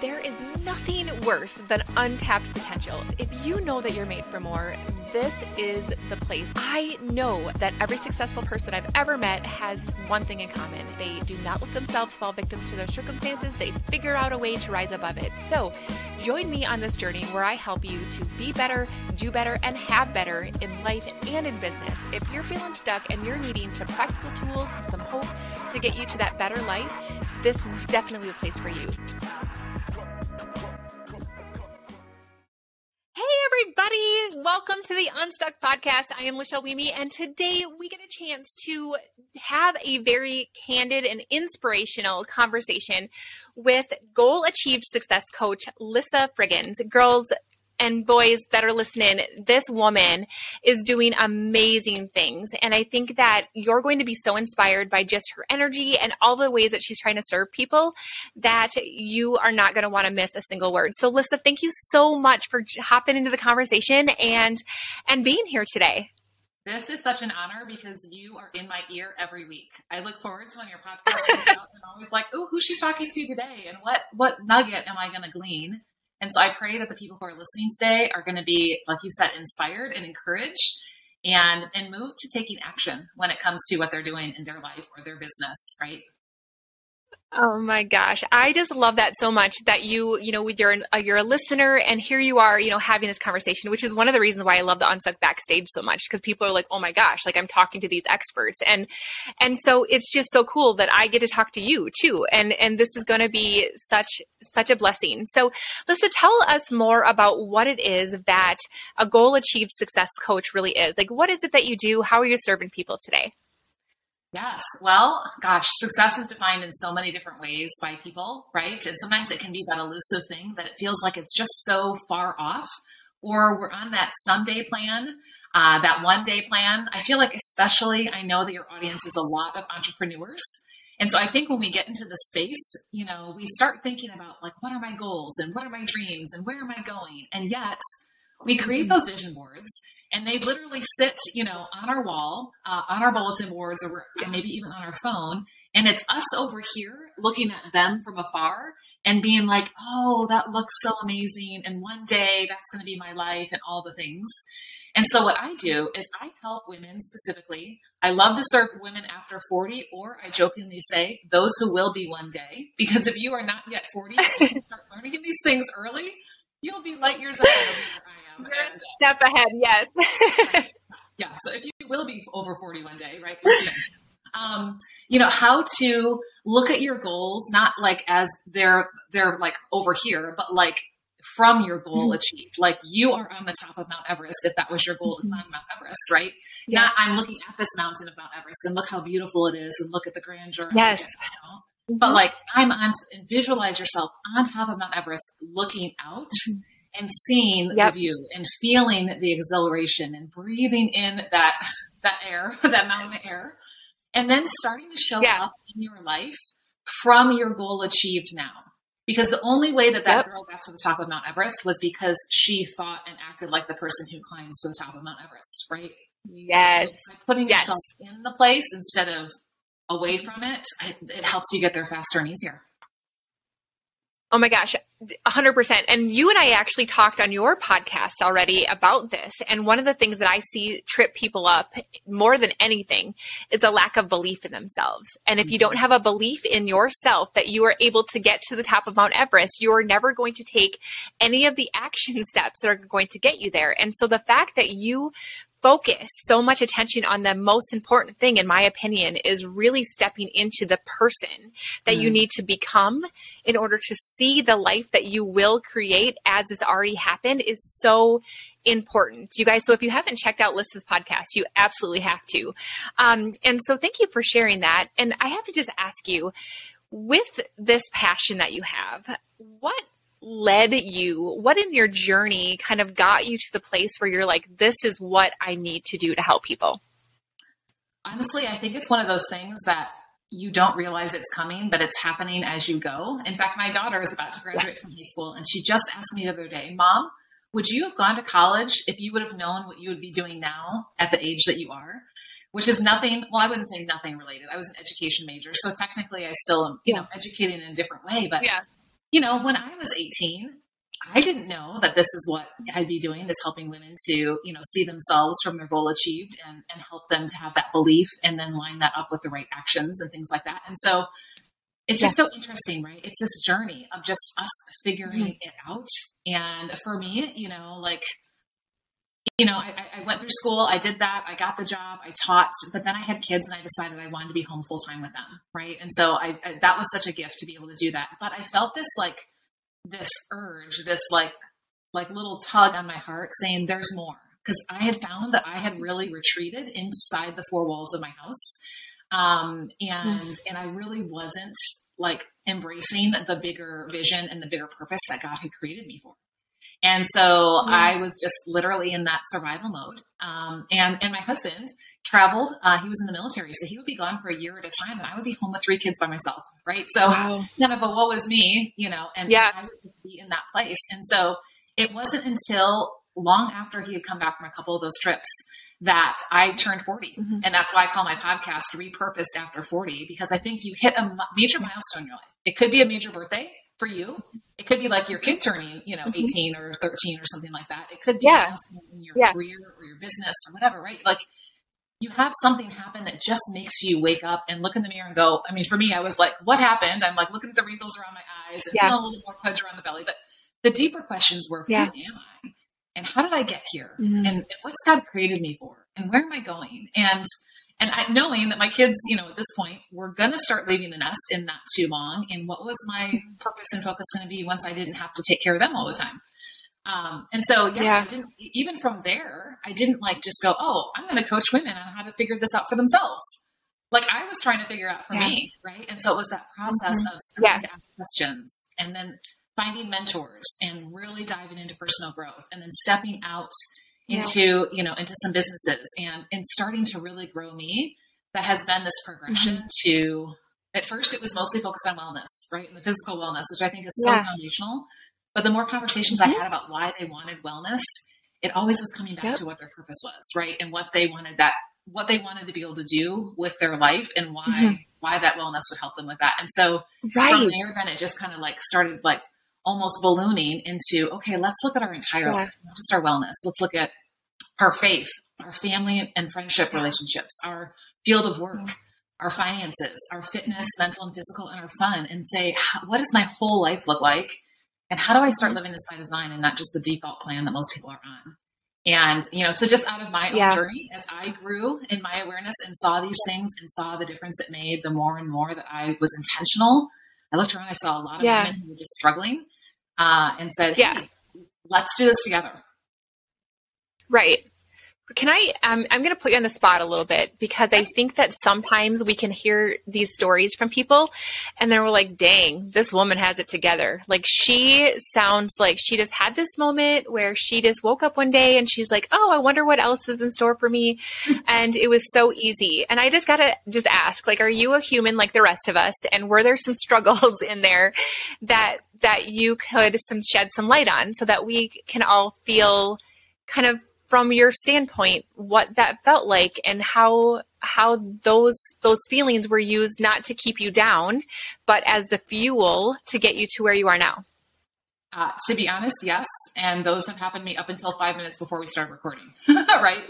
There is nothing worse than untapped potentials. If you know that you're made for more, this is the place. I know that every successful person I've ever met has one thing in common. They do not let themselves fall victim to their circumstances. They figure out a way to rise above it. So, join me on this journey where I help you to be better, do better, and have better in life and in business. If you're feeling stuck and you're needing some practical tools, some hope to get you to that better life, this is definitely the place for you. The Unstuck Podcast. I am Lachelle Wieme, and today we get a chance to have a very candid and inspirational conversation with Goal Achieved Success Coach Lissa Figgins. Girls, and boys that are listening, this woman is doing amazing things. And I think that you're going to be so inspired by just her energy and all the ways that she's trying to serve people that you are not going to want to miss a single word. So Lissa, thank you so much for hopping into the conversation and and being here today. This is such an honor because you are in my ear every week. I look forward to when your podcast comes out and I'm always like, oh, who's she talking to today? And what what nugget am I going to glean? And so I pray that the people who are listening today are going to be, like you said, inspired and encouraged and and moved to taking action when it comes to what they're doing in their life or their business, right? Oh my gosh, I just love that so much that you, you know, you're uh, you're a listener, and here you are, you know, having this conversation, which is one of the reasons why I love the Unstuck backstage so much because people are like, oh my gosh, like I'm talking to these experts, and and so it's just so cool that I get to talk to you too, and and this is going to be such such a blessing. So, Lisa, tell us more about what it is that a goal achieved success coach really is. Like, what is it that you do? How are you serving people today? Yes. Well, gosh, success is defined in so many different ways by people, right? And sometimes it can be that elusive thing that it feels like it's just so far off, or we're on that someday plan, uh, that one day plan. I feel like, especially, I know that your audience is a lot of entrepreneurs. And so I think when we get into the space, you know, we start thinking about like, what are my goals and what are my dreams and where am I going? And yet we create those vision boards and they literally sit, you know, on our wall, uh, on our bulletin boards, or maybe even on our phone, and it's us over here looking at them from afar and being like, "Oh, that looks so amazing," and one day that's going to be my life, and all the things. And so, what I do is I help women specifically. I love to serve women after 40, or I jokingly say, those who will be one day. Because if you are not yet 40, you start learning these things early. You'll be light years ahead of where I am. And, uh, step ahead, yes. yeah. So if you will be over 40 one day, right? um, you know, how to look at your goals, not like as they're, they're like over here, but like from your goal mm-hmm. achieved. Like you are on the top of Mount Everest if that was your goal mm-hmm. to climb Mount Everest, right? Yeah. Not I'm looking at this mountain of Mount Everest and look how beautiful it is and look at the grandeur. Yes. But mm-hmm. like I'm on and visualize yourself on top of Mount Everest looking out mm-hmm. And seeing yep. the view and feeling the exhilaration and breathing in that that air, that mountain air. And then starting to show yeah. up in your life from your goal achieved now. Because the only way that that yep. girl got to the top of Mount Everest was because she thought and acted like the person who climbs to the top of Mount Everest, right? Yes. So putting yes. yourself in the place instead of away from it, it helps you get there faster and easier. Oh my gosh, 100%. And you and I actually talked on your podcast already about this. And one of the things that I see trip people up more than anything is a lack of belief in themselves. And if you don't have a belief in yourself that you are able to get to the top of Mount Everest, you are never going to take any of the action steps that are going to get you there. And so the fact that you focus so much attention on the most important thing, in my opinion, is really stepping into the person that mm. you need to become in order to see the life that you will create as has already happened is so important. You guys, so if you haven't checked out Lissa's podcast, you absolutely have to. Um, and so thank you for sharing that. And I have to just ask you, with this passion that you have, what led you, what in your journey kind of got you to the place where you're like, this is what I need to do to help people? Honestly, I think it's one of those things that you don't realize it's coming, but it's happening as you go. In fact, my daughter is about to graduate from high school, and she just asked me the other day, Mom, would you have gone to college if you would have known what you would be doing now at the age that you are? Which is nothing, well, I wouldn't say nothing related. I was an education major. So technically, I still am, you know, educating in a different way. But yeah you know, when I was 18, I didn't know that this is what I'd be doing is helping women to, you know, see themselves from their goal achieved and, and help them to have that belief and then line that up with the right actions and things like that. And so it's just so interesting, right? It's this journey of just us figuring mm-hmm. it out. And for me, you know, like, you know, I, I, went through school, I did that, I got the job, I taught, but then I had kids and I decided I wanted to be home full time with them, right? And so I, I, that was such a gift to be able to do that. But I felt this like this urge, this like like little tug on my heart saying there's more because I had found that I had really retreated inside the four walls of my house. Um, and mm. and I really wasn't like embracing the bigger vision and the bigger purpose that God had created me for. And so I was just literally in that survival mode. Um, and and my husband traveled. Uh, he was in the military, so he would be gone for a year at a time, and I would be home with three kids by myself. Right. So wow. kind of a what was me, you know, and yeah. I would be in that place. And so it wasn't until long after he had come back from a couple of those trips that I turned 40. Mm-hmm. And that's why I call my podcast Repurposed After 40, because I think you hit a major milestone in your life. It could be a major birthday for you. It could be like your kid turning, you know, mm-hmm. 18 or 13 or something like that. It could be yeah. in your yeah. career or your business or whatever, right? Like you have something happen that just makes you wake up and look in the mirror and go, I mean, for me, I was like, what happened? I'm like looking at the wrinkles around my eyes and yeah. feeling a little more pudge around the belly. But the deeper questions were, who yeah. am I? And how did I get here? Mm-hmm. And what's God created me for? And where am I going? And and I, knowing that my kids, you know, at this point, were going to start leaving the nest in not too long. And what was my purpose and focus going to be once I didn't have to take care of them all the time? Um, and so, yeah, yeah. even from there, I didn't like just go, oh, I'm going to coach women on how to figure this out for themselves. Like I was trying to figure out for yeah. me, right? And so it was that process mm-hmm. of starting to ask questions and then finding mentors and really diving into personal growth and then stepping out into, you know, into some businesses and, and starting to really grow me. That has been this progression mm-hmm. to, at first it was mostly focused on wellness, right? And the physical wellness, which I think is so foundational but the more conversations mm-hmm. I had about why they wanted wellness, it always was coming back yep. to what their purpose was, right? And what they wanted that what they wanted to be able to do with their life and why mm-hmm. why that wellness would help them with that. And so right. from there then it just kind of like started like almost ballooning into okay, let's look at our entire yeah. life, not just our wellness. Let's look at our faith, our family and friendship yeah. relationships, our field of work, yeah. our finances, our fitness, mental and physical, and our fun, and say, what does my whole life look like? And how do I start living this by design and not just the default plan that most people are on? And, you know, so just out of my yeah. own journey, as I grew in my awareness and saw these things and saw the difference it made, the more and more that I was intentional, I looked around, I saw a lot of yeah. women who were just struggling uh, and said, hey, yeah. let's do this together. Right. Can I? Um, I'm going to put you on the spot a little bit because I think that sometimes we can hear these stories from people, and then we're like, "Dang, this woman has it together." Like she sounds like she just had this moment where she just woke up one day and she's like, "Oh, I wonder what else is in store for me," and it was so easy. And I just got to just ask, like, are you a human like the rest of us? And were there some struggles in there that that you could some shed some light on so that we can all feel kind of from your standpoint what that felt like and how how those those feelings were used not to keep you down but as the fuel to get you to where you are now. Uh, to be honest yes. And those have happened to me up until five minutes before we started recording. Right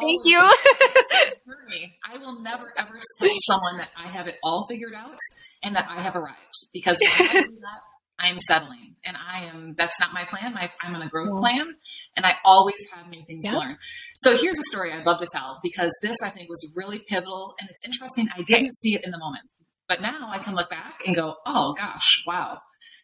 thank you i will never ever tell someone that i have it all figured out and that i have arrived because when I do that, I'm settling and I am, that's not my plan. My, I'm on a growth plan and I always have new things yeah. to learn. So here's a story I'd love to tell because this I think was really pivotal and it's interesting. I didn't see it in the moment, but now I can look back and go, oh gosh, wow.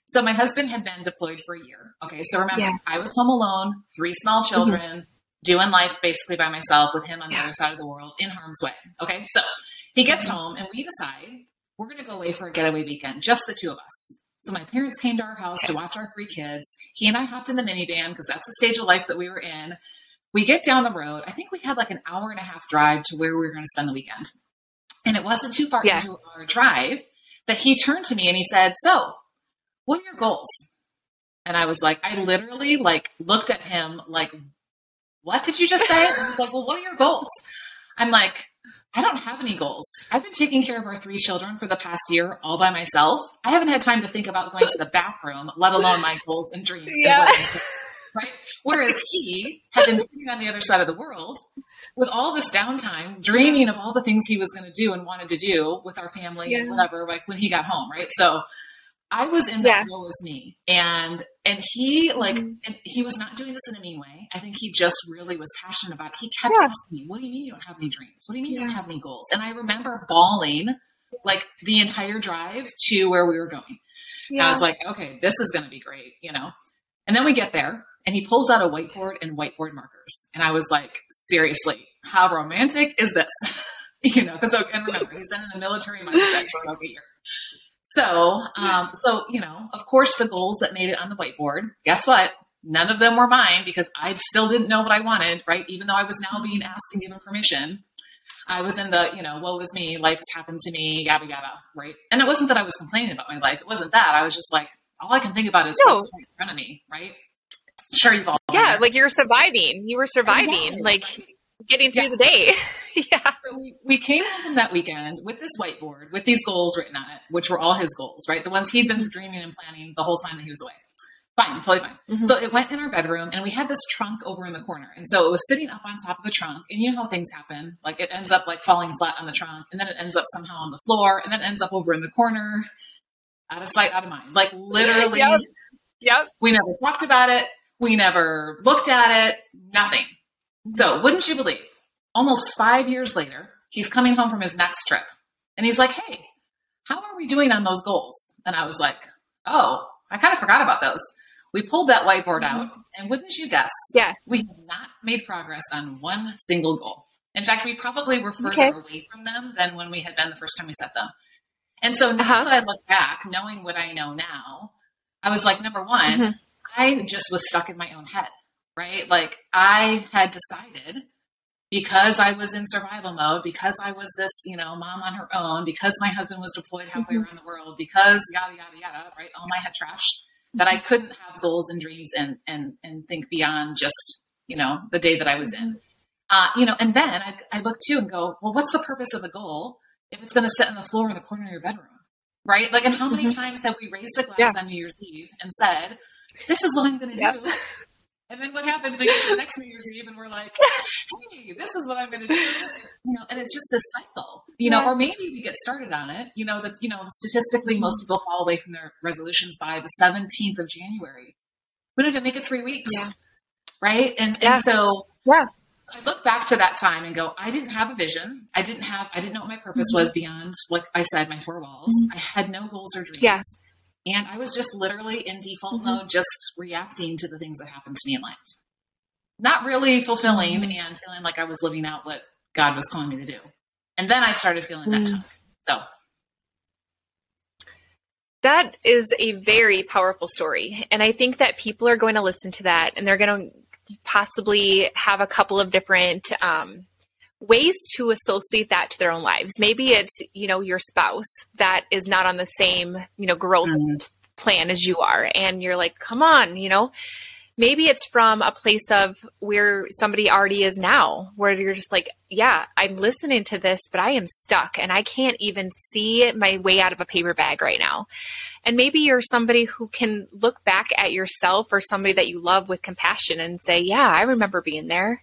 So my husband had been deployed for a year. Okay. So remember, yeah. I was home alone, three small mm-hmm. children, mm-hmm. Doing life basically by myself with him on the other side of the world in harm's way. Okay. So he gets home and we decide we're going to go away for a getaway weekend, just the two of us. So my parents came to our house to watch our three kids. He and I hopped in the minivan because that's the stage of life that we were in. We get down the road. I think we had like an hour and a half drive to where we were going to spend the weekend. And it wasn't too far yeah. into our drive that he turned to me and he said, So, what are your goals? And I was like, I literally like looked at him like, what did you just say? And he's like, well, what are your goals? I'm like, I don't have any goals. I've been taking care of our three children for the past year all by myself. I haven't had time to think about going to the bathroom, let alone my goals and dreams. Yeah. And right? Whereas he had been sitting on the other side of the world with all this downtime, dreaming of all the things he was going to do and wanted to do with our family Yeah. and whatever, like when he got home, right? So I was in Yeah. that role as me. And and he like Mhm. and he was not doing this in a mean way. I think he just really was passionate about it. He kept Yeah. asking me, What do you mean you don't have any dreams? What do you mean you don't have any goals? And I remember bawling like the entire drive to where we were going. And I was like, okay, this is going to be great, you know? And then we get there and he pulls out a whiteboard and whiteboard markers. And I was like, seriously, how romantic is this? you know, because, and remember, he's been in the military mindset for like a year. So, um, so, you know, of course, the goals that made it on the whiteboard, guess what? None of them were mine because I still didn't know what I wanted, right? Even though I was now being asked and given permission. I was in the, you know, woe is me, life has happened to me, yada yada, right? And it wasn't that I was complaining about my life. It wasn't that. I was just like, all I can think about is No. what's right in front of me, right? Sure, you've all yeah, like you're surviving. You were surviving, Exactly. like getting through the day. yeah. So we, we came home from that weekend with this whiteboard with these goals written on it, which were all his goals, right? The ones he'd been dreaming and planning the whole time that he was away. Fine, totally fine. Mhm. So it went in our bedroom, and we had this trunk over in the corner, and so it was sitting up on top of the trunk. And you know how things happen; like it ends up like falling flat on the trunk, and then it ends up somehow on the floor, and then ends up over in the corner, out of sight, out of mind. Like literally, Yep. Yep. we never talked about it. We never looked at it. Nothing. So, wouldn't you believe? Almost five years later, he's coming home from his next trip, and he's like, "Hey, how are we doing on those goals?" And I was like, "Oh, I kind of forgot about those." We pulled that whiteboard out, and wouldn't you guess? Yeah. we have not made progress on one single goal. In fact, we probably were further Okay. away from them than when we had been the first time we set them. And so now Uh-huh. that I look back, knowing what I know now, I was like, number one, Mhm. I just was stuck in my own head, right? Like I had decided because I was in survival mode, because I was this, you know, mom on her own, because my husband was deployed halfway Mhm. around the world, because yada yada yada, right? All my head trash that I couldn't have goals and dreams and and and think beyond just, you know, the day that I was in. Uh, you know, and then I, I look too and go, well, what's the purpose of a goal if it's going to sit on the floor in the corner of your bedroom? Right? Like, and how many Mhm. times have we raised a glass Yeah. on New Year's Eve and said, this is what I'm going to do? And then what happens? We get to the next New Year's Eve and we're like, hey, this is what I'm going to do. You know, and it's just this cycle, you know, Yeah. or maybe we get started on it. You know, that's, you know, statistically, most people fall away from their resolutions by the 17th of January. We don't even make it three weeks. Yeah. Right. And, Yeah. and so, Yeah. I look back to that time and go, I didn't have a vision. I didn't have, I didn't know what my purpose Mhm. was beyond, like I said, my four walls. I had no goals or dreams. Yeah. And I was just literally in default Mhm. mode, just reacting to the things that happened to me in life. Not really fulfilling Mhm. and feeling like I was living out what God was calling me to do. And then I started feeling that Mm. So, That is a very powerful story. And I think that people are going to listen to that and they're going to possibly have a couple of different um, ways to associate that to their own lives. Maybe it's, you know, your spouse that is not on the same, you know, growth Mhm. plan as you are. And you're like, come on, you know, maybe it's from a place of where somebody already is now, where you're just like, yeah, I'm listening to this, but I am stuck and I can't even see my way out of a paper bag right now. And maybe you're somebody who can look back at yourself or somebody that you love with compassion and say, yeah, I remember being there.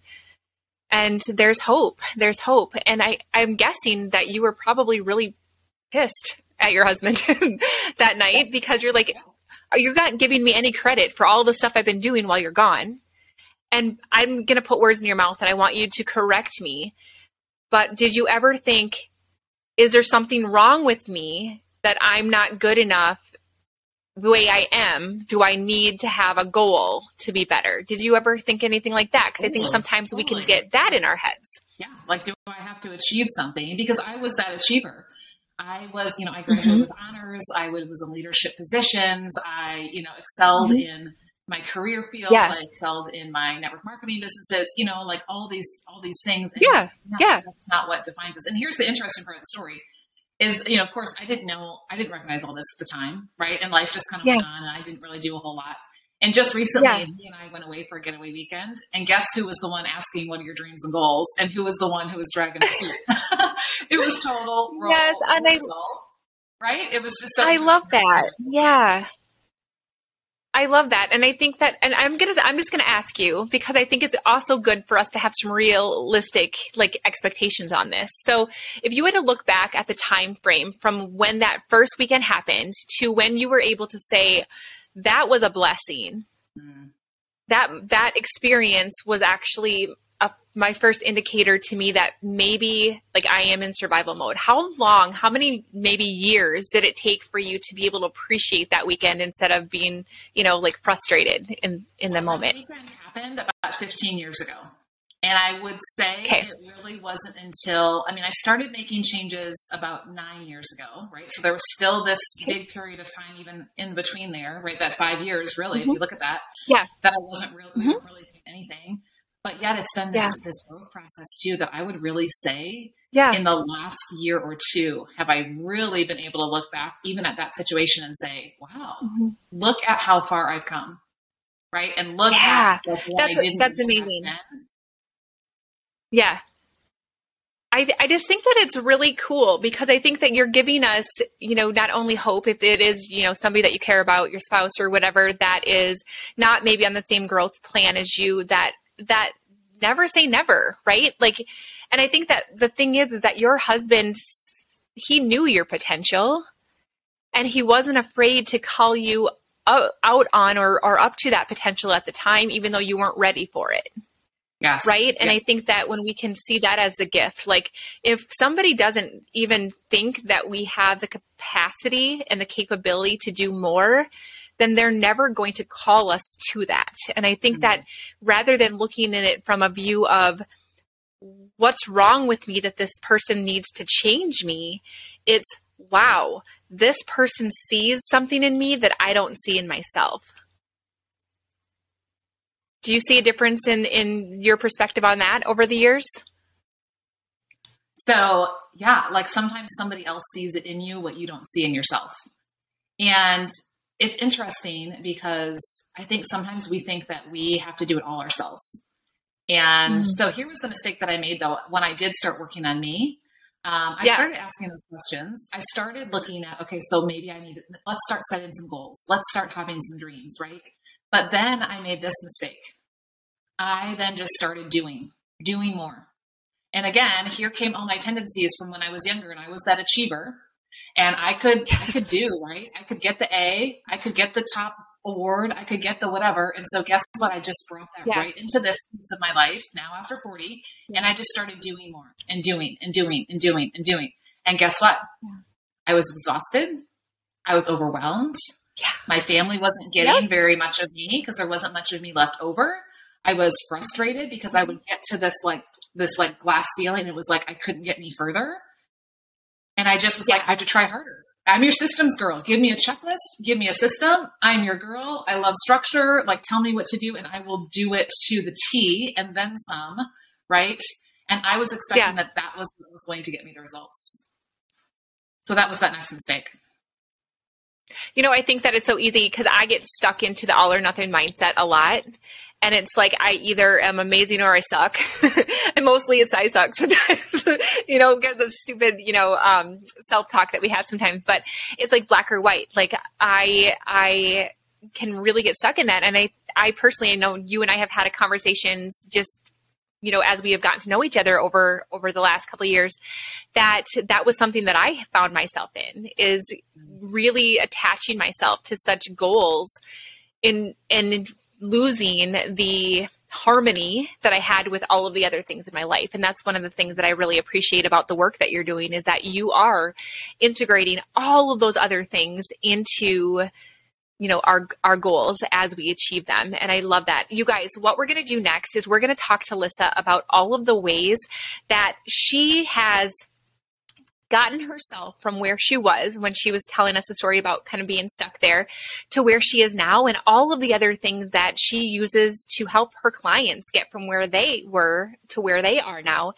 And there's hope. There's hope. And I, I'm guessing that you were probably really pissed at your husband that night because you're like, you're not giving me any credit for all the stuff I've been doing while you're gone. And I'm going to put words in your mouth and I want you to correct me. But did you ever think, is there something wrong with me that I'm not good enough the way I am? Do I need to have a goal to be better? Did you ever think anything like that? Because I think Totally, sometimes we can get that in our heads. yeah, like, do I have to achieve something? Because I was that achiever. I was, you know, I graduated Mhm. with honors. I was in leadership positions. I, you know, excelled Mhm. in my career field. Yeah. I excelled in my network marketing businesses. You know, like all these, all these things. And Yeah, no, yeah. that's not what defines us. And here's the interesting part of the story: is you know, of course, I didn't know, I didn't recognize all this at the time, right? And life just kind of Yeah. went on, and I didn't really do a whole lot. And just recently, Yeah. he and I went away for a getaway weekend. And guess who was the one asking, What are your dreams and goals? And who was the one who was dragging the feet? it was total Yes, and I- right? It was just so I love that. Yeah. I love that. And I think that and I'm gonna I'm just gonna ask you because I think it's also good for us to have some realistic like expectations on this. So if you had to look back at the time frame from when that first weekend happened to when you were able to say that was a blessing, Mm. that that experience was actually a, my first indicator to me that maybe like I am in survival mode. How long, how many maybe years did it take for you to be able to appreciate that weekend instead of being, you know, like frustrated in in the Well, moment? That weekend happened about 15 years ago. And I would say Okay. it really wasn't until, I mean, I started making changes about nine years ago, right? So there was still this big period of time even in between there, right? That five years, really, if you look at that. Yeah. That I wasn't really, Mhm. weren't really doing anything. But yet it's been this, Yeah. this growth process too that I would really say Yeah. in the last year or two have I really been able to look back even at that situation and say, wow, Mhm. look at how far I've come. Right. And look Yeah. at That's- I didn't that's amazing. Yeah. I, I just think that it's really cool because I think that you're giving us, you know, not only hope if it is, you know, somebody that you care about, your spouse or whatever that is not maybe on the same growth plan as you, that, that never say never, right? Like, and I think that the thing is, is that your husband, he knew your potential and he wasn't afraid to call you out, on or, or up to that potential at the time, even though you weren't ready for it Yes. right and i think that when we can see that as the gift like if somebody doesn't even think that we have the capacity and the capability to do more then they're never going to call us to that and i think Mhm. that rather than looking at it from a view of what's wrong with me that this person needs to change me it's wow this person sees something in me that i don't see in myself do you see a difference in in your perspective on that over the years So, yeah, like sometimes somebody else sees it in you what you don't see in yourself. And it's interesting because I think sometimes we think that we have to do it all ourselves. And Mm. so here was the mistake that I made though when I did start working on me. Um, I Yeah. started asking those questions. I started looking at, okay, so maybe I need, let's start setting some goals. Let's start having some dreams, right? But then I made this mistake. I then just started doing, doing more. And again, here came all my tendencies from when I was younger and I was that achiever. And I could I could do, right? I could get the A, I could get the top award, I could get the whatever. And so guess what? I just brought that Yeah. right into this piece of my life now after 40. And I just started doing more and doing and doing and doing and doing. And guess what? Yeah. I was exhausted. I was overwhelmed. Yeah. My family wasn't getting very much of me because there wasn't much of me left over. I was frustrated because I would get to this like this like glass ceiling. It was like I couldn't get any further. And I just was like, I have to try harder. I'm your systems girl. Give me a checklist. Give me a system. I'm your girl. I love structure. Like, tell me what to do, and I will do it to the T and then some. Right. And I was expecting Yeah. that that was what was going to get me the results. So that was that next mistake. You know, I think that it's so easy because I get stuck into the all or nothing mindset a lot. And it's like I either am amazing or I suck. and mostly it's I suck sometimes, you know, get the stupid, you know, um, self talk that we have sometimes. But it's like black or white. Like I, I can really get stuck in that. And I, I personally I know you and I have had a conversations just you know as we have gotten to know each other over over the last couple years that that was something that i found myself in is really attaching myself to such goals in and losing the harmony that i had with all of the other things in my life. And that's one of the things that i really appreciate about the work that you're doing is that you are integrating all of those other things into you know our our goals as we achieve them. And i love that. You guys what we're going to do next is we're going to talk to lisa about all of the ways that she has gotten herself from where she was when she was telling us a story about kind of being stuck there to where she is now and all of the other things that she uses to help her clients get from where they were to where they are now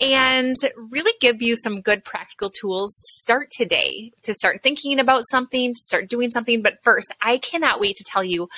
and really give you some good practical tools to start today to start thinking about something to start doing something. But first i cannot wait to tell you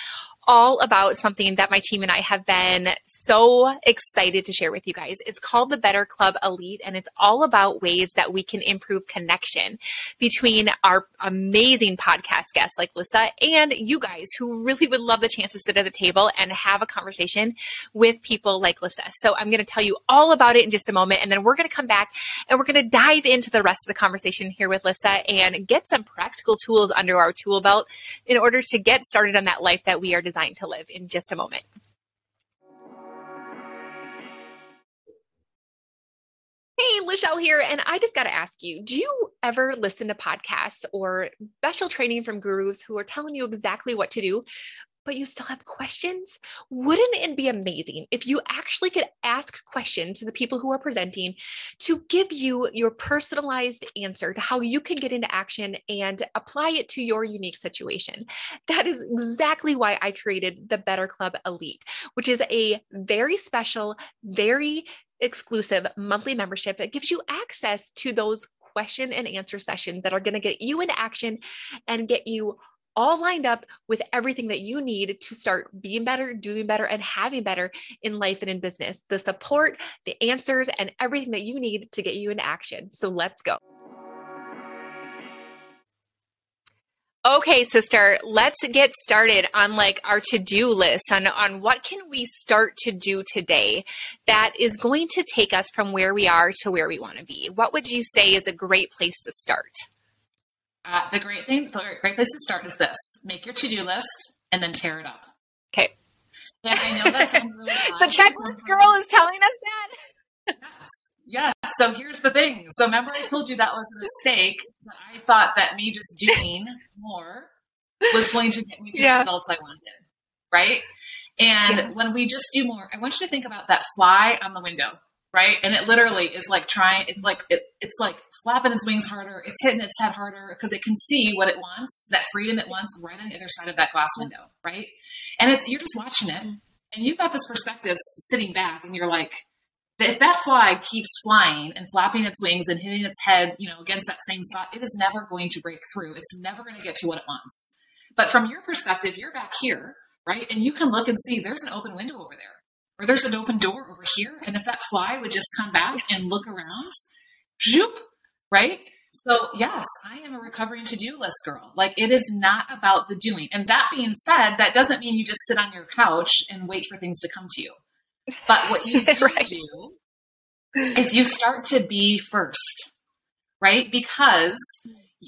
all about something that my team and I have been so excited to share with you guys. It's called the Better Club Elite, and it's all about ways that we can improve connection between our amazing podcast guests like Lissa and you guys who really would love the chance to sit at the table and have a conversation with people like Lissa. So I'm going to tell you all about it in just a moment, and then we're going to come back and we're going to dive into the rest of the conversation here with Lissa and get some practical tools under our tool belt in order to get started on that life that we are designed to live in just a moment. Hey, Lachelle here, and I just got to ask you do you ever listen to podcasts or special training from gurus who are telling you exactly what to do, but you still have questions? Wouldn't it be amazing if you actually could ask questions to the people who are presenting to give you your personalized answer to how you can get into action and apply it to your unique situation? That is exactly why I created the Better Club Elite, which is a very special, very exclusive monthly membership that gives you access to those question and answer sessions that are going to get you into action and get you all lined up with everything that you need to start being better, doing better, and having better in life and in business. The support, the answers, and everything that you need to get you into action. So let's go. Okay, sister, let's get started on like our to-do list on, on what can we start to do today that is going to take us from where we are to where we want to be. What would you say is a great place to start? Uh, the great thing, the great place to start is this: make your to-do list and then tear it up. Okay. And I know that's really the checklist girl is telling us that. Yes. Yes. So here's the thing. So remember, I told you that was a mistake. That I thought that me just doing more was going to get me the yeah. results I wanted. Right. And yeah. when we just do more, I want you to think about that fly on the window. Right. And it literally is like trying, it, like, it, it's like flapping its wings harder. It's hitting its head harder because it can see what it wants, that freedom it wants right on the other side of that glass window. Right. And it's, you're just watching it and you've got this perspective sitting back and you're like, if that fly keeps flying and flapping its wings and hitting its head, you know, against that same spot, it is never going to break through. It's never going to get to what it wants. But from your perspective, you're back here, right? And you can look and see there's an open window over there, or there's an open door over here. And if that fly would just come back and look around, zoop, right? So yes, I am a recovering to-do list girl. Like it is not about the doing. And that being said, that doesn't mean you just sit on your couch and wait for things to come to you. But what you right. do is you start to be first, right? Because,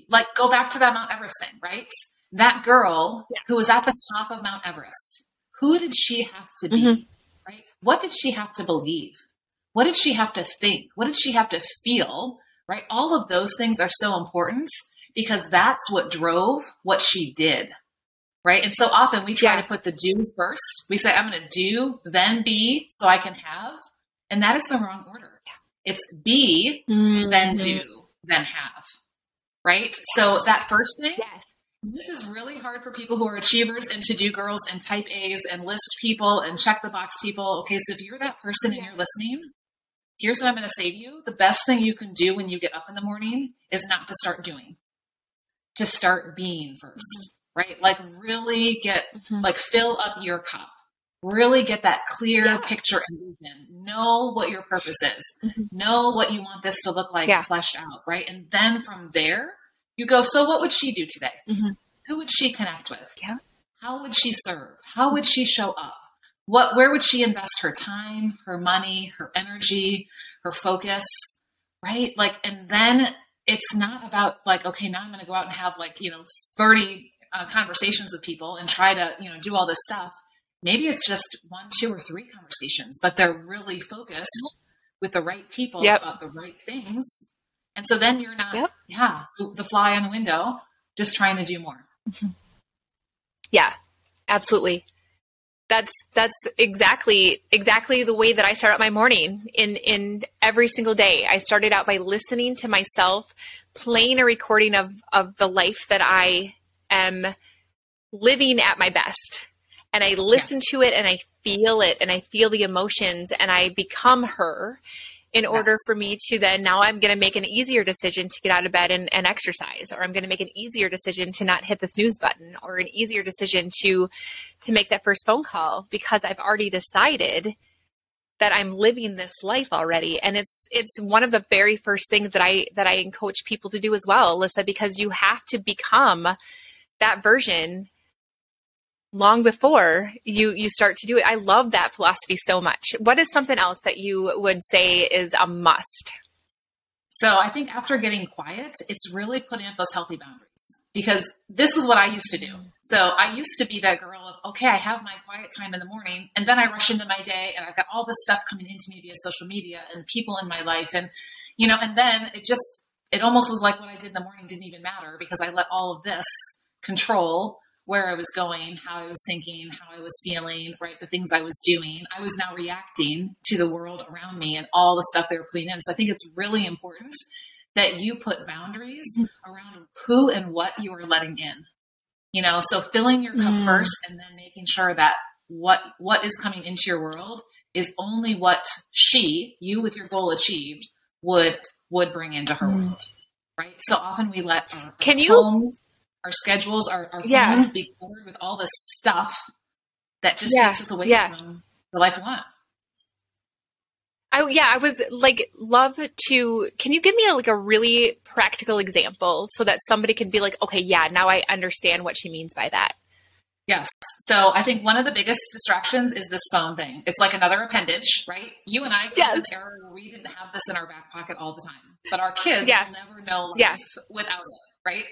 like, go back to that Mount Everest thing, right? That girl yeah. who was at the top of Mount Everest, who did she have to be, mm-hmm. What did she have to believe? What did she have to think? What did she have to feel, right? All of those things are so important because that's what drove what she did, right? And so often we try yeah. to put the do first. We say, I'm going to do, then be, so I can have. And that is the wrong order. It's be, mm-hmm. then do, then have, right? Yes. So that first thing, yes. This is really hard for people who are achievers and to do girls and type A's and list people and check the box people. Okay, so if you're that person and you're listening, here's what I'm going to say to you. The best thing you can do when you get up in the morning is not to start doing, to start being 1st mm-hmm right? Like really get mm-hmm. like fill up your cup. Really get that clear yeah. picture and vision. Know what your purpose is. Mm-hmm. Know what you want this to look like yeah. fleshed out, right? And then from there, you go, so what would she do today? Mm-hmm. Who would she connect with? Yeah. How would she serve? How would she show up? What where would she invest her time, her money, her energy, her focus? Right? Like and then it's not about like okay now i'm going to go out and have like you know 30 uh, conversations with people and try to you know do all this stuff maybe it's just one two or three conversations but they're really focused with the right people yep. about the right things and so then you're not yep. yeah the fly on the window just trying to do more mm-hmm. yeah absolutely that's that's exactly exactly the way that I start out my morning in in every single day. I started out by listening to myself, playing a recording of of the life that I am living at my best and I listen yes. to it and I feel it and I feel the emotions and I become her in order yes. for me to then now I'm going to make an easier decision to get out of bed and, and exercise, or I'm going to make an easier decision to not hit the snooze button, or an easier decision to to make that first phone call because I've already decided that I'm living this life already. And it's it's one of the very first things that I that I coach people to do as well, Alyssa, because you have to become that version long before you you start to do it. I love that philosophy so much. What is something else that you would say is a must? So I think after getting quiet, it's really putting up those healthy boundaries because this is what I used to do. So I used to be that girl of, okay, I have my quiet time in the morning and then I rush into my day and I've got all this stuff coming into me via social media and people in my life. And, you know, and then it just, it almost was like what I did in the morning didn't even matter because I let all of this control where I was going, how I was thinking, how I was feeling, right? The things I was doing. I was now reacting to the world around me and all the stuff they were putting in. So I think it's really important that you put boundaries around who and what you are letting in. You know, so filling your cup mm. first and then making sure that what what is coming into your world is only what she, you with your goal achieved, would would bring into her mm. world. Right. So often we let our, Can our you homes, our schedules, our, our yeah. phones be cluttered with all this stuff that just yeah. takes us away yeah. from the life we want. I, yeah, I was like, love to. Can you give me a, like a really practical example so that somebody can be like, okay, yeah, now I understand what she means by that. Yes. So I think one of the biggest distractions is this phone thing. It's like another appendage, right? You and I yes. this era we didn't have this in our back pocket all the time, but our kids yeah. will never know life yeah. without it right?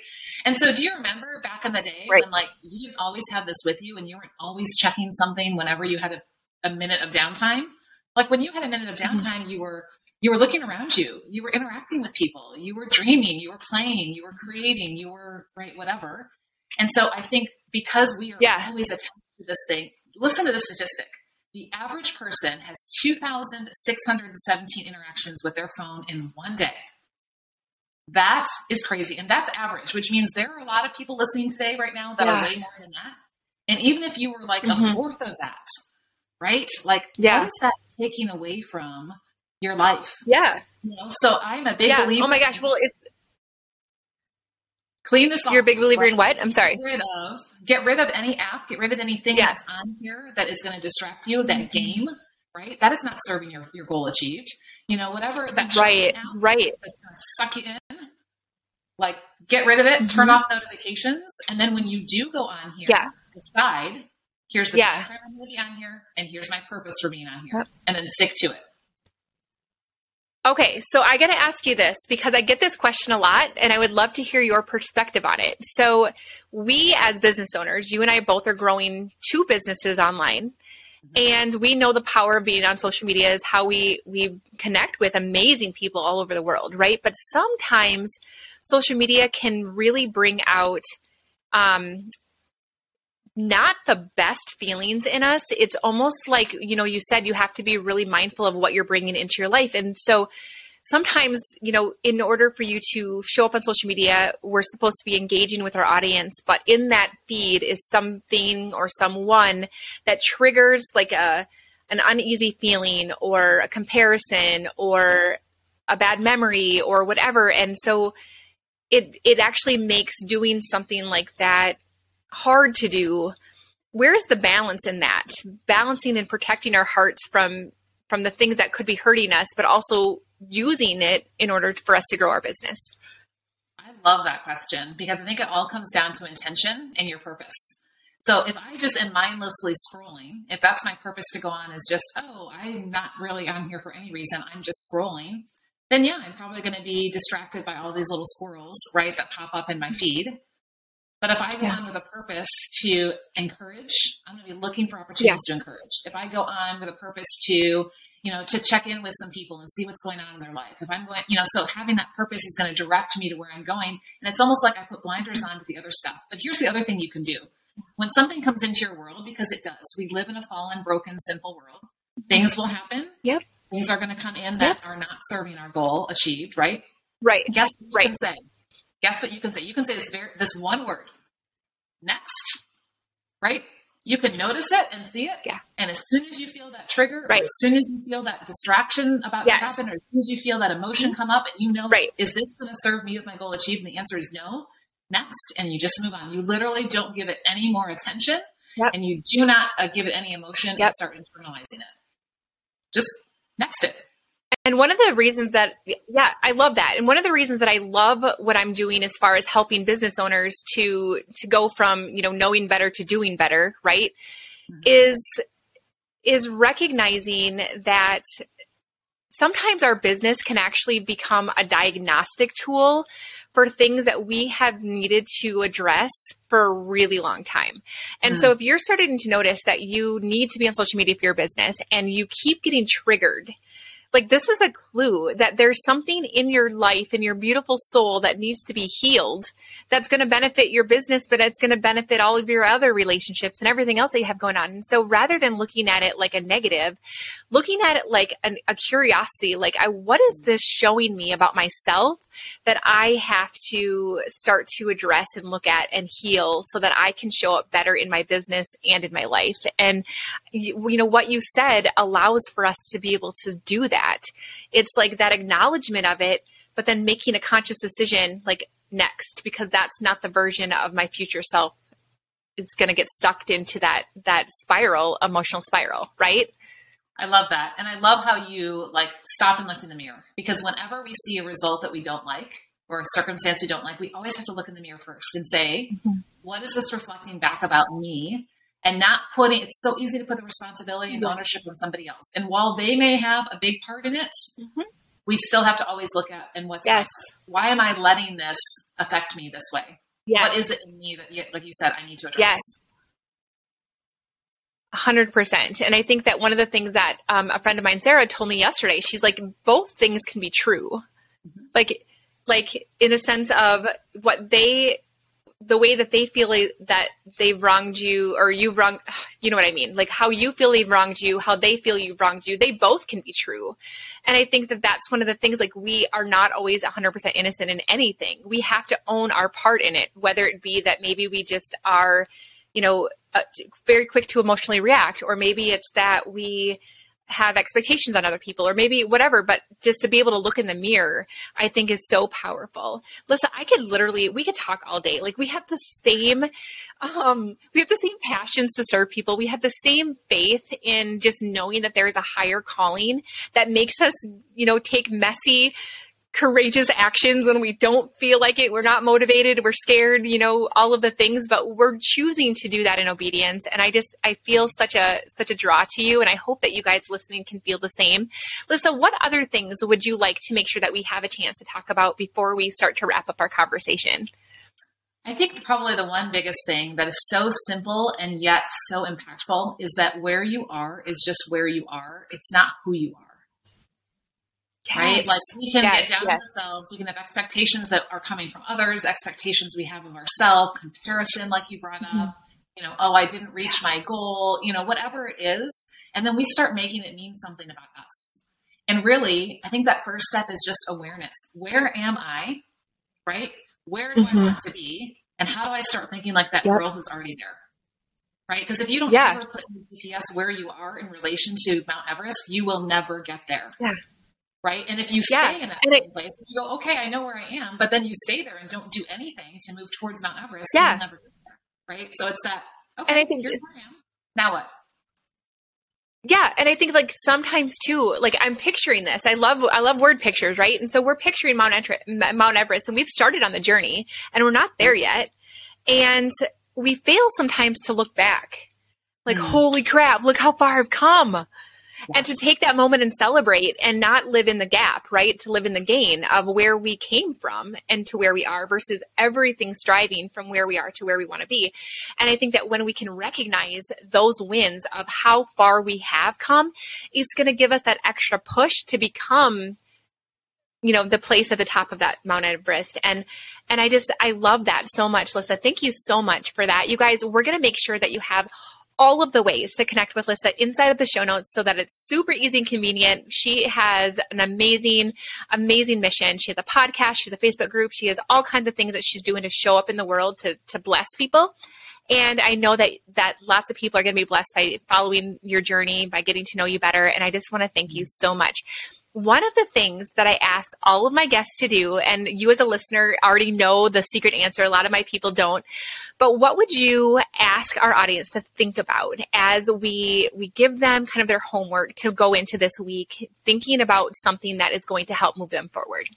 And so, do you remember back in the day right. when like you didn't always have this with you, and you weren't always checking something whenever you had a, a minute of downtime? Like when you had a minute of mm-hmm. downtime, mm-hmm. you were you were looking around you, you were interacting with people, you were dreaming, you were playing, you were creating, you were right, whatever. And so, I think because we are yeah. always attached to this thing, listen to the statistic. The average person has 2,617 interactions with their phone in one day. That is crazy. And that's average, which means there are a lot of people listening today right now that yeah. are way more than that. And even if you were like mm-hmm. a fourth of that, right? Like, yeah. what is that taking away from your life? Yeah. You know? So I'm a big yeah. believer. Oh my gosh. Well, it's clean this off. You're a big believer right? in what? I'm sorry. Get rid of get rid of any app, get rid of anything yeah. that's on here that is going to distract you. That mm-hmm. game, right? That is not serving your, your goal achieved. You know, whatever that right, right. That's going to suck you in like get rid of it, mm-hmm. turn off notifications, and then when you do go on here, yeah. decide here's the yeah. time I'm going to be on here, and here's my purpose for being on here, yep. and then stick to it. Okay, so I got to ask you this because I get this question a lot and I would love to hear your perspective on it. So, we as business owners, you and I both are growing two businesses online. And we know the power of being on social media is how we we connect with amazing people all over the world, right? But sometimes social media can really bring out um, not the best feelings in us. It's almost like, you know, you said you have to be really mindful of what you're bringing into your life. And so sometimes, you know, in order for you to show up on social media, we're supposed to be engaging with our audience, but in that feed is something or someone that triggers like a an uneasy feeling or a comparison or a bad memory or whatever. And so it it actually makes doing something like that hard to do where's the balance in that balancing and protecting our hearts from from the things that could be hurting us but also using it in order for us to grow our business i love that question because i think it all comes down to intention and your purpose so if i just am mindlessly scrolling if that's my purpose to go on is just oh i'm not really on here for any reason i'm just scrolling then yeah, I'm probably going to be distracted by all these little squirrels, right, that pop up in my mm-hmm. feed. But if I go yeah. on with a purpose to encourage, I'm going to be looking for opportunities yeah. to encourage. If I go on with a purpose to, you know, to check in with some people and see what's going on in their life. If I'm going, you know, so having that purpose is going to direct me to where I'm going. And it's almost like I put blinders on to the other stuff. But here's the other thing you can do. When something comes into your world, because it does, we live in a fallen, broken, sinful world, things will happen. Yep things are going to come in that yep. are not serving our goal achieved, right? Right. Guess what you right. can say? Guess what you can say? You can say this very this one word. Next. Right? You can notice it and see it. Yeah. And as soon as you feel that trigger, right. as soon as you feel that distraction about yes. to happen, or as soon as you feel that emotion come up and you know, right. is this going to serve me with my goal achieved? And the answer is no. Next. And you just move on. You literally don't give it any more attention yep. and you do not uh, give it any emotion yep. and start internalizing it. Just next it. And one of the reasons that, yeah, I love that. And one of the reasons that I love what I'm doing as far as helping business owners to, to go from, you know, knowing better to doing better, right? Mm-hmm. Is, is recognizing that sometimes our business can actually become a diagnostic tool for things that we have needed to address for a really long time. And mm-hmm. so if you're starting to notice that you need to be on social media for your business and you keep getting triggered like this is a clue that there's something in your life in your beautiful soul that needs to be healed that's going to benefit your business but it's going to benefit all of your other relationships and everything else that you have going on. And so rather than looking at it like a negative looking at it like an, a curiosity like I, what is this showing me about myself that i have to start to address and look at and heal so that i can show up better in my business and in my life? And you, you know what you said allows for us to be able to do that that. It's like that acknowledgement of it, but then making a conscious decision like next because that's not the version of my future self it's going to get stuck into that that spiral emotional spiral right i love that and i love how you like stop and looked in the mirror because whenever we see a result that we don't like or a circumstance we don't like we always have to look in the mirror first and say mm-hmm. what is this reflecting back about me and not putting it's so easy to put the responsibility and ownership on somebody else and while they may have a big part in it mm-hmm. we still have to always look at and what's yes. why am i letting this affect me this way yes. what is it in me that like you said i need to address yes. 100% and i think that one of the things that um, a friend of mine sarah told me yesterday she's like both things can be true mm-hmm. like like in a sense of what they the way that they feel that they've wronged you or you've wronged you know what i mean? Like how you feel they've wronged you how they feel you've wronged you they both can be true. And i think that that's one of the things like we are not always 100% innocent in anything. We have to own our part in it whether it be that maybe we just are you know uh, very quick to emotionally react or maybe it's that we have expectations on other people or maybe whatever, but just to be able to look in the mirror, I think is so powerful. Listen, I could literally, we could talk all day. Like we have the same, um, we have the same passions to serve people. We have the same faith in just knowing that there is a higher calling that makes us, you know, take messy, courageous actions when we don't feel like it. We're not motivated. We're scared, you know, all of the things, but we're choosing to do that in obedience. And I just, I feel such a, such a draw to you. And I hope that you guys listening can feel the same. Lisa, what other things would you like to make sure that we have a chance to talk about before we start to wrap up our conversation? I think probably the one biggest thing that is so simple and yet so impactful is that where you are is just where you are. It's not who you are. Yes. Right? Like we can yes, get down yes. ourselves. We can have expectations that are coming from others, expectations we have of ourselves, comparison, like you brought mm-hmm. up. You know, oh, I didn't reach my goal, you know, whatever it is. And then we start making it mean something about us. And really, I think that first step is just awareness. Where am I? Right? Where do mm-hmm. I want to be? And how do I start thinking like that yep. girl who's already there? Right? Because if you don't yeah. ever put in GPS where you are in relation to Mount Everest, you will never get there. Yeah right? And if you stay in that it, place, you go, okay, I know where I am, but then you stay there and don't do anything to move towards Mount Everest, yeah. you'll never get there, right? So it's that, okay, and I think here's where I am. Now what? Yeah, and I think like sometimes too, like I'm picturing this. I love I love word pictures, right? And so we're picturing Mount, Mount Everest, and we've started on the journey, and we're not there yet, and we fail sometimes to look back, like mm. holy crap, look how far I've come and to take that moment and celebrate and not live in the gap, right? To live in the gain of where we came from and to where we are versus everything striving from where we are to where we want to be. And I think that when we can recognize those wins of how far we have come, it's going to give us that extra push to become you know the place at the top of that mount everest and and i just i love that so much lisa thank you so much for that you guys we're going to make sure that you have all of the ways to connect with Lisa inside of the show notes so that it's super easy and convenient. She has an amazing, amazing mission. She has a podcast, she has a Facebook group, she has all kinds of things that she's doing to show up in the world to, to bless people. And I know that that lots of people are going to be blessed by following your journey, by getting to know you better. And I just want to thank you mm-hmm. so much. One of the things that I ask all of my guests to do, and you as a listener already know the secret answer, a lot of my people don't, but what would you ask our audience to think about as we we give them kind of their homework to go into this week thinking about something that is going to help move them forward?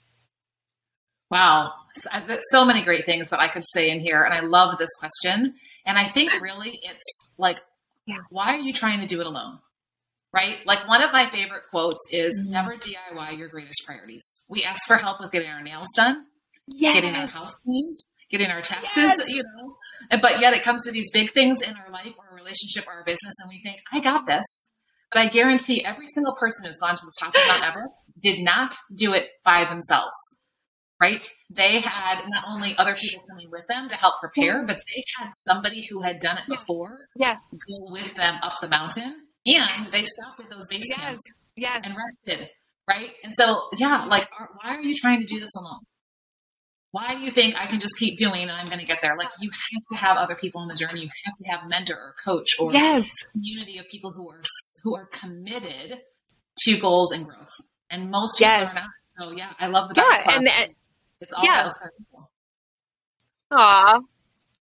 Wow, uh, so many great things that I could say in here, and I love this question. And I think really it's like, yeah. why are you trying to do it alone? Right? Like one of my favorite quotes is mm-hmm. never DIY your greatest priorities. We ask for help with getting our nails done, yes. getting our house cleaned, getting our taxes, yes. you know. But yet it comes to these big things in our life or our relationship or our business, and we think, I got this. But I guarantee every single person who's gone to the top of Mount Everest did not do it by themselves. Right? They had not only other people coming with them to help prepare, but they had somebody who had done it before yeah. go with them up the mountain and they stopped at those base yes. camps yes. and rested, right? And so, yeah, like, are, why are you trying to do this alone? Why do you think I can just keep doing and I'm going to get there? Like, you have to have other people on the journey. You have to have mentor or coach or yes. community of people who are who are committed to goals and growth. And most people yes. are not. So, yeah, I love the yeah, and, and it's all yeah. Aw,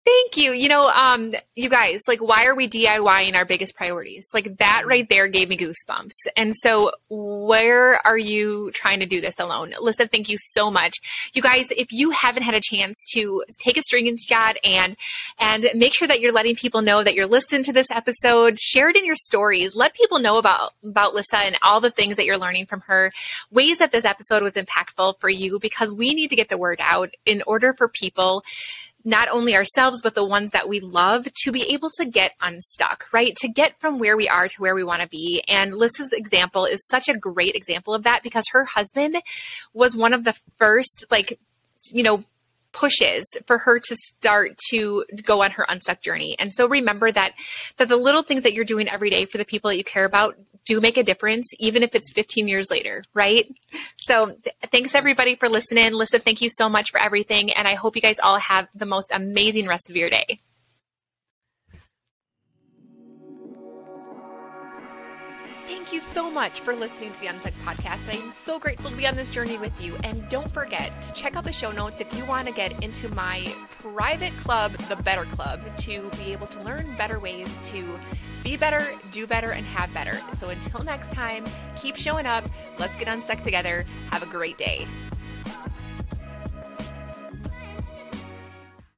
Thank you. You know, um, you guys, like, why are we DIYing our biggest priorities? Like, that right there gave me goosebumps. And so, where are you trying to do this alone? Lisa, thank you so much. You guys, if you haven't had a chance to take a screenshot and and make sure that you're letting people know that you're listening to this episode, share it in your stories. Let people know about about Lissa and all the things that you're learning from her. Ways that this episode was impactful for you because we need to get the word out in order for people not only ourselves, but the ones that we love to be able to get unstuck, right? To get from where we are to where we want to be. And Lissa's example is such a great example of that because her husband was one of the first, like, you know, pushes for her to start to go on her unstuck journey. And so remember that that the little things that you're doing every day for the people that you care about do make a difference, even if it's 15 years later, right? So th- thanks everybody for listening. Lissa, thank you so much for everything. And I hope you guys all have the most amazing rest of your day. Thank you so much for listening to the Unstuck podcast. I am so grateful to be on this journey with you. And don't forget to check out the show notes if you want to get into my private club, the Better Club, to be able to learn better ways to be better, do better, and have better. So until next time, keep showing up. Let's get unstuck together. Have a great day.